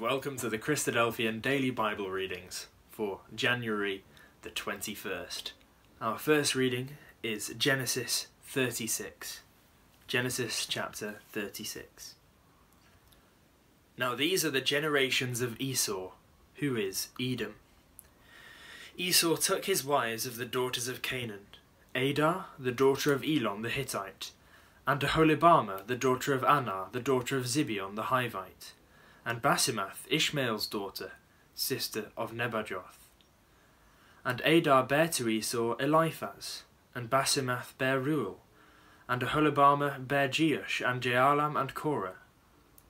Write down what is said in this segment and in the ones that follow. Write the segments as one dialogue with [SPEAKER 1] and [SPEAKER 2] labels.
[SPEAKER 1] welcome to the Christadelphian Daily Bible Readings for January the 21st. Our first reading is Genesis 36. Genesis chapter 36. Now these are the generations of Esau, who is Edom. Esau took his wives of the daughters of Canaan, Adah, the daughter of Elon the Hittite, and Aholibamah, the daughter of Anah, the daughter of Zibeon the Hivite, and Basemath, Ishmael's daughter, sister of Nebajoth. And Adah bare to Esau Eliphaz, and Basemath bare Reuel, and Aholibamah bare Jeush, and Jaalam, and Korah.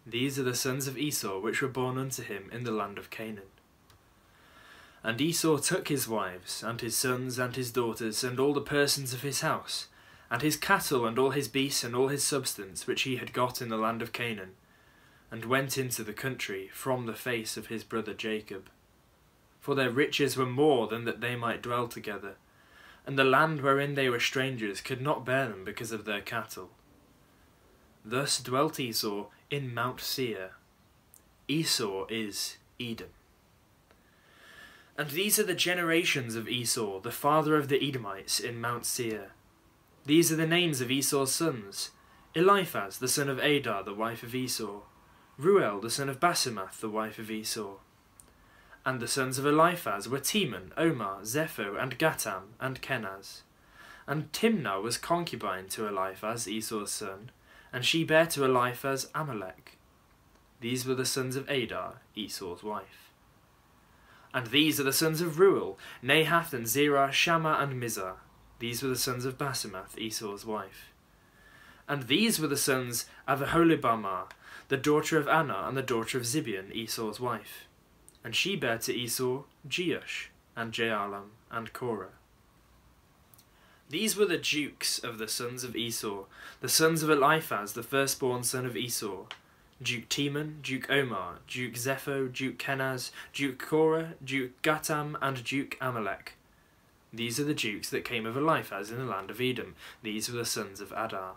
[SPEAKER 1] These are the sons of Esau which were born unto him in the land of Canaan. And Esau took his wives, and his sons, and his daughters, and all the persons of his house, and his cattle, and all his beasts, and all his substance, which he had got in the land of Canaan, and went into the country from the face of his brother Jacob. For their riches were more than that they might dwell together, and the land wherein they were strangers could not bear them because of their cattle. Thus dwelt Esau in Mount Seir. Esau is Edom. And these are the generations of Esau, the father of the Edomites, in Mount Seir. These are the names of Esau's sons Eliphaz, the son of Adah, the wife of Esau, Reuel, the son of Basemath, the wife of Esau. And the sons of Eliphaz were Teman, Omar, Zepho, and Gatam, and Kenaz. And Timnah was concubine to Eliphaz, Esau's son, and she bare to Eliphaz Amalek. These were the sons of Adah, Esau's wife. And these are the sons of Reuel, Nahath and Zerah, Shammah and Mizzah. These were the sons of Basemath, Esau's wife. And these were the sons of Aholibamah, the daughter of Anah and the daughter of Zibeon, Esau's wife. And she bare to Esau Jeush, and Jaalam, and Korah. These were the dukes of the sons of Esau, the sons of Eliphaz, the firstborn son of Esau, Duke Teman, Duke Omar, Duke Zepho, Duke Kenaz, Duke Korah, Duke Gatam, and Duke Amalek. These are the dukes that came of Eliphaz in the land of Edom. These were the sons of Adah.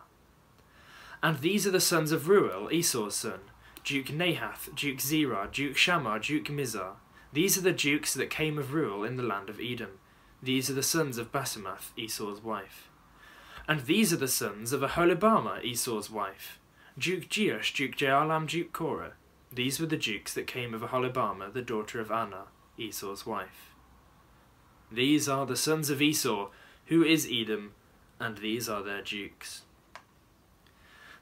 [SPEAKER 1] And these are the sons of Reuel, Esau's son, Duke Nahath, Duke Zerah, Duke Shammah, Duke Mizzah. These are the dukes that came of Reuel in the land of Edom. These are the sons of Basemath, Esau's wife. And these are the sons of Aholibamah, Esau's wife. Duke Jeush, Duke Jaalam, Duke Korah. These were the dukes that came of Aholibamah, the daughter of Anah, Esau's wife. These are the sons of Esau, who is Edom, and these are their dukes.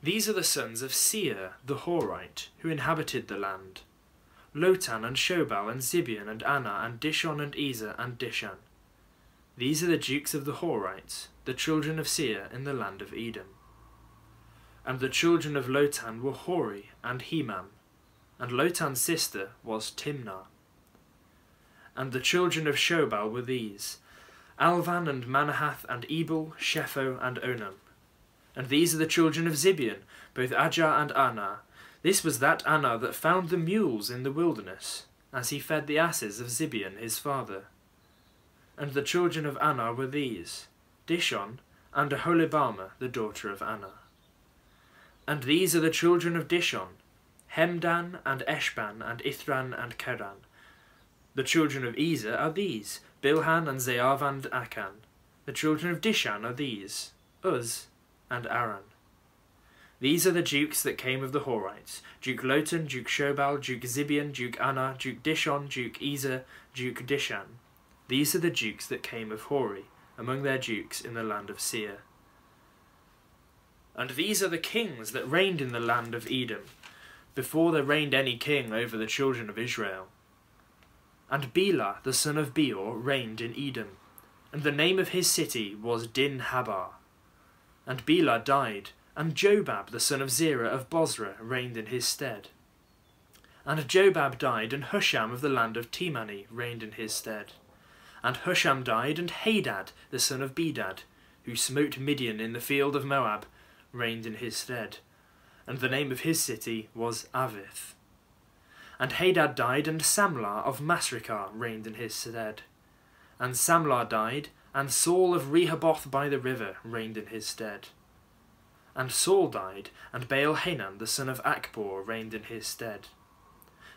[SPEAKER 1] These are the sons of Seir, the Horite, who inhabited the land. Lotan and Shobal and Zibeon and Anah and Dishon and Ezer and Dishan. These are the dukes of the Horites, the children of Seir in the land of Edom. And the children of Lotan were Hori and Hemam, and Lotan's sister was Timnah. And the children of Shobal were these Alvan and Manahath and Ebal, Shepho and Onam. And these are the children of Zibeon, both Ajah and Anah. This was that Anah that found the mules in the wilderness, as he fed the asses of Zibeon his father. And the children of Anah were these Dishon and Aholibamah, the daughter of Anah. And these are the children of Dishon, Hemdan and Eshban and Ithran and Keran. The children of Ezer are these, Bilhan and Zeav and Akan. The children of Dishan are these, Uz and Aran. These are the dukes that came of the Horites, Duke Lotan, Duke Shobal, Duke Zibeon, Duke Anah, Duke Dishon, Duke Ezer, Duke Dishan. These are the dukes that came of Hori, among their dukes in the land of Seir. And these are the kings that reigned in the land of Edom, before there reigned any king over the children of Israel. And Bela the son of Beor reigned in Edom, and the name of his city was Dinhabah. And Bela died, and Jobab the son of Zerah of Bozrah reigned in his stead. And Jobab died, and Husham of the land of Temani reigned in his stead. And Husham died, and Hadad the son of Bedad, who smote Midian in the field of Moab, reigned in his stead, and the name of his city was Avith. And Hadad died, and Samlah of Masrekah reigned in his stead. And Samlah died, and Saul of Rehoboth by the river reigned in his stead. And Saul died, and Baal Hanan the son of Achbor reigned in his stead.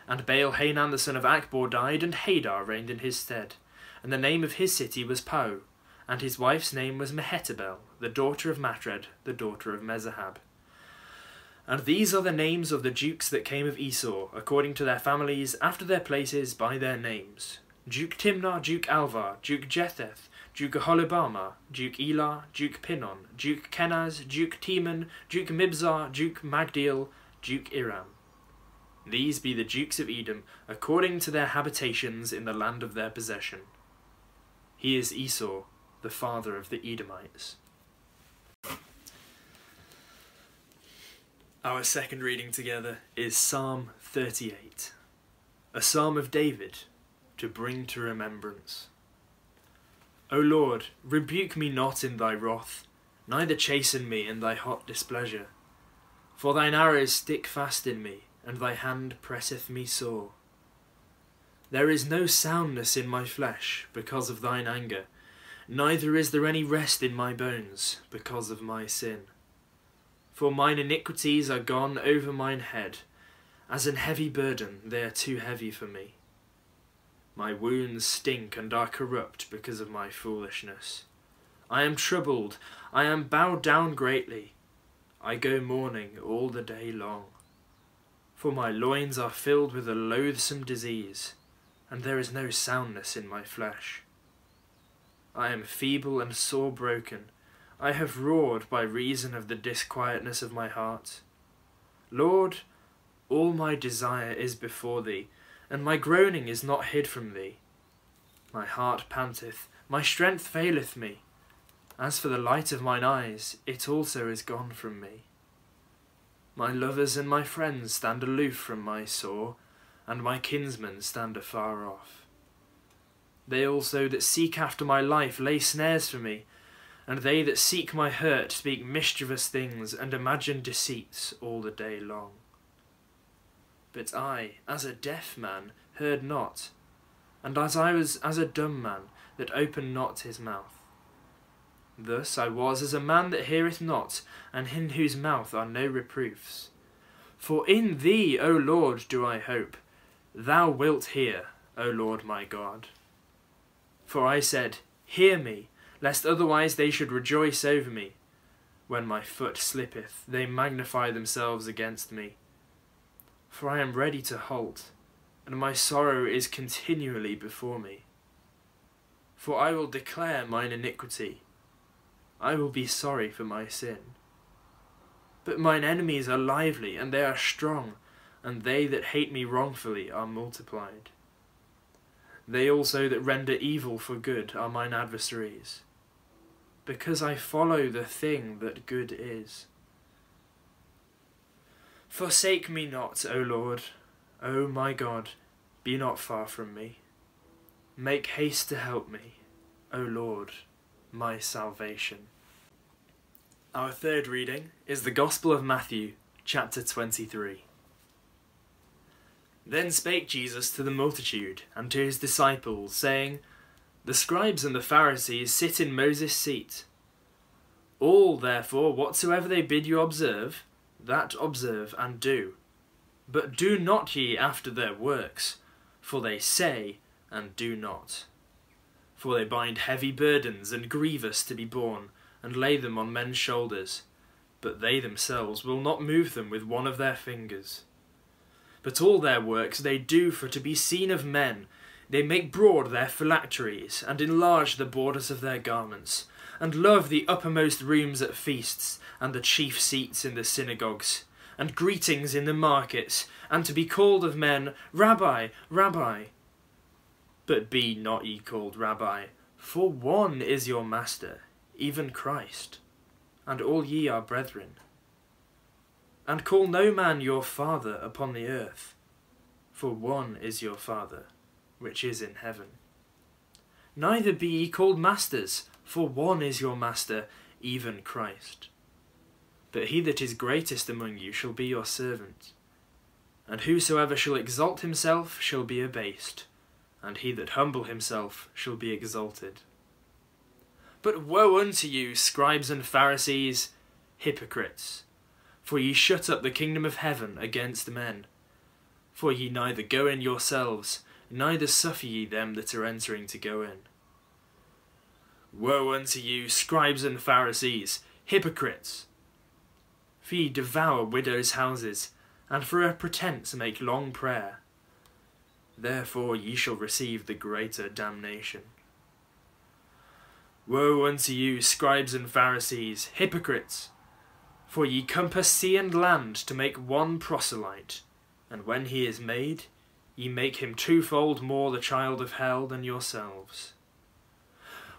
[SPEAKER 1] And Baal Hanan the son of Achbor died, and Hadar reigned in his stead. And the name of his city was Pau, and his wife's name was Mehetabel, the daughter of Matred, the daughter of Mezahab. And these are the names of the dukes that came of Esau, according to their families, after their places, by their names. Duke Timnah, Duke Alvah, Duke Jetheth, Duke Aholibamah, Duke Elah, Duke Pinon, Duke Kenaz, Duke Teman, Duke Mibzar, Duke Magdiel, Duke Iram. These be the dukes of Edom, according to their habitations in the land of their possession. He is Esau, the father of the Edomites. Our second reading together is Psalm 38, a psalm of David to bring to remembrance. O Lord, rebuke me not in thy wrath, neither chasten me in thy hot displeasure. For thine arrows stick fast in me, and thy hand presseth me sore. There is no soundness in my flesh because of thine anger, neither is there any rest in my bones because of my sin. For mine iniquities are gone over mine head, as an heavy burden they are too heavy for me. My wounds stink and are corrupt because of my foolishness. I am troubled, I am bowed down greatly. I go mourning all the day long. For my loins are filled with a loathsome disease, and there is no soundness in my flesh. I am feeble and sore broken. I have roared by reason of the disquietness of my heart. Lord, all my desire is before thee, and my groaning is not hid from thee. My heart panteth, my strength faileth me. As for the light of mine eyes, it also is gone from me. My lovers and my friends stand aloof from my sore, and my kinsmen stand afar off. They also that seek after my life lay snares for me, and they that seek my hurt speak mischievous things and imagine deceits all the day long. But I, as a deaf man, heard not, and as I was as a dumb man that opened not his mouth. Thus I was as a man that heareth not, and in whose mouth are no reproofs. For in thee, O Lord, do I hope. Thou wilt hear, O Lord my God. For I said, Hear me, lest otherwise they should rejoice over me. When my foot slippeth, they magnify themselves against me. For I am ready to halt, and my sorrow is continually before me. For I will declare mine iniquity, I will be sorry for my sin. But mine enemies are lively, and they are strong, and they that hate me wrongfully are multiplied. They also that render evil for good are mine adversaries, because I follow the thing that good is. Forsake me not, O Lord, O my God, be not far from me. Make haste to help me, O Lord, my salvation. Our third reading is the Gospel of Matthew, chapter 23. Then spake Jesus to the multitude and to his disciples, saying, The scribes and the Pharisees sit in Moses' seat. All, therefore, whatsoever they bid you observe, that observe and do. But do not ye after their works, for they say and do not. For they bind heavy burdens and grievous to be borne, and lay them on men's shoulders, but they themselves will not move them with one of their fingers. But all their works they do for to be seen of men. They make broad their phylacteries, and enlarge the borders of their garments, and love the uppermost rooms at feasts, and the chief seats in the synagogues, and greetings in the markets, and to be called of men, Rabbi, Rabbi. But be not ye called Rabbi, for one is your Master, even Christ, and all ye are brethren. And call no man your father upon the earth, for one is your Father, which is in heaven. Neither be ye called masters, for one is your Master, even Christ. But he that is greatest among you shall be your servant. And whosoever shall exalt himself shall be abased, and he that humble himself shall be exalted. But woe unto you, scribes and Pharisees, hypocrites! For ye shut up the kingdom of heaven against men. For ye neither go in yourselves, neither suffer ye them that are entering to go in. Woe unto you, scribes and Pharisees, hypocrites! For ye devour widows' houses, and for a pretence make long prayer. Therefore ye shall receive the greater damnation. Woe unto you, scribes and Pharisees, hypocrites! For ye compass sea and land to make one proselyte, and when he is made, ye make him twofold more the child of hell than yourselves.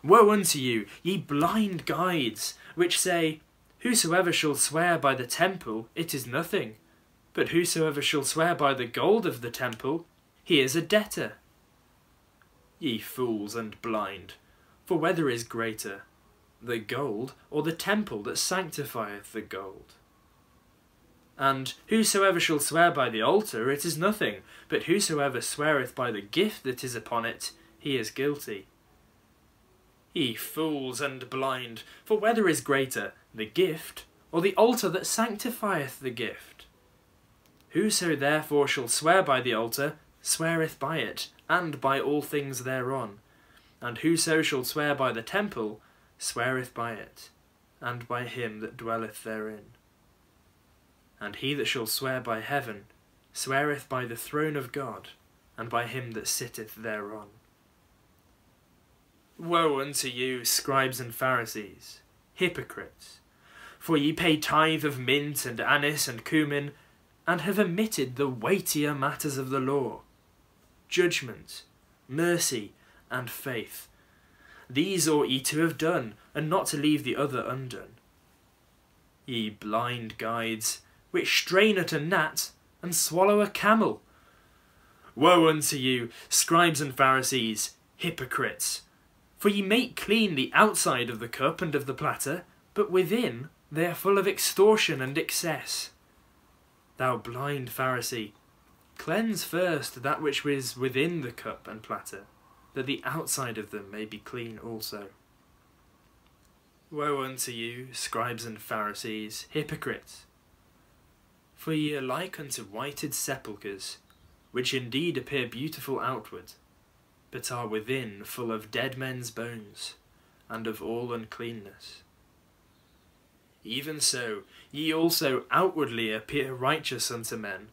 [SPEAKER 1] Woe unto you, ye blind guides, which say, Whosoever shall swear by the temple, it is nothing. But whosoever shall swear by the gold of the temple, he is a debtor. Ye fools and blind, for whether is greater, the gold or the temple that sanctifieth the gold? And whosoever shall swear by the altar, it is nothing, but whosoever sweareth by the gift that is upon it, he is guilty. Ye fools and blind, for whether is greater, the gift, or the altar that sanctifieth the gift? Whoso therefore shall swear by the altar, sweareth by it, and by all things thereon. And whoso shall swear by the temple, sweareth by it, and by him that dwelleth therein. And he that shall swear by heaven, sweareth by the throne of God, and by him that sitteth thereon. Woe unto you, scribes and Pharisees, hypocrites! For ye pay tithe of mint and anise and cumin, and have omitted the weightier matters of the law judgment, mercy, and faith. These ought ye to have done, and not to leave the other undone. Ye blind guides, which strain at a gnat and swallow a camel. Woe unto you, scribes and Pharisees, hypocrites! For ye make clean the outside of the cup and of the platter, but within they are full of extortion and excess. Thou blind Pharisee, cleanse first that which is within the cup and platter, that the outside of them may be clean also. Woe unto you, scribes and Pharisees, hypocrites! For ye are like unto whited sepulchres, which indeed appear beautiful outward, but are within full of dead men's bones, and of all uncleanness. Even so, ye also outwardly appear righteous unto men,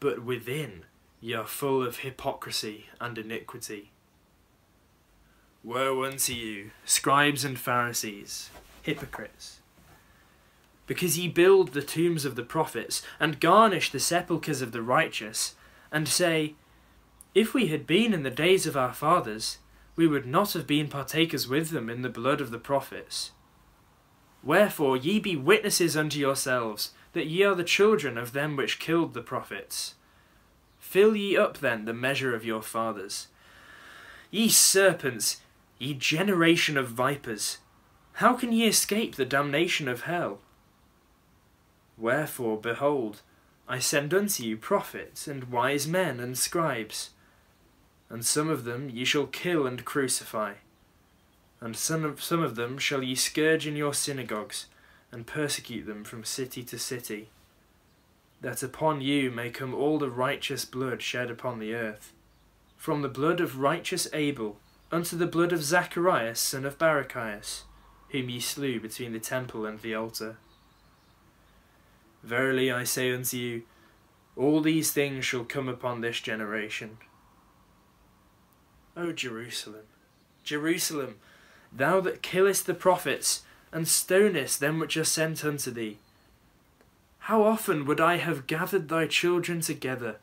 [SPEAKER 1] but within ye are full of hypocrisy and iniquity. Woe unto you, scribes and Pharisees, hypocrites! Because ye build the tombs of the prophets, and garnish the sepulchres of the righteous, and say, If we had been in the days of our fathers, we would not have been partakers with them in the blood of the prophets. Wherefore ye be witnesses unto yourselves, that ye are the children of them which killed the prophets. Fill ye up then the measure of your fathers. Ye serpents, ye generation of vipers, how can ye escape the damnation of hell? Wherefore, behold, I send unto you prophets, and wise men, and scribes, and some of them ye shall kill and crucify and some of, some of them shall ye scourge in your synagogues, and persecute them from city to city, that upon you may come all the righteous blood shed upon the earth, from the blood of righteous Abel unto the blood of Zacharias son of Barachias, whom ye slew between the temple and the altar. Verily I say unto you, all these things shall come upon this generation. O Jerusalem, Jerusalem, thou that killest the prophets, and stonest them which are sent unto thee. How often would I have gathered thy children together,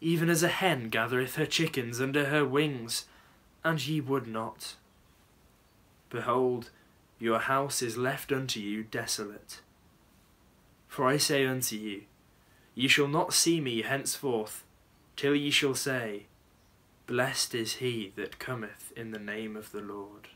[SPEAKER 1] even as a hen gathereth her chickens under her wings, and ye would not. Behold, your house is left unto you desolate. For I say unto you, ye shall not see me henceforth, till ye shall say, Blessed is he that cometh in the name of the Lord.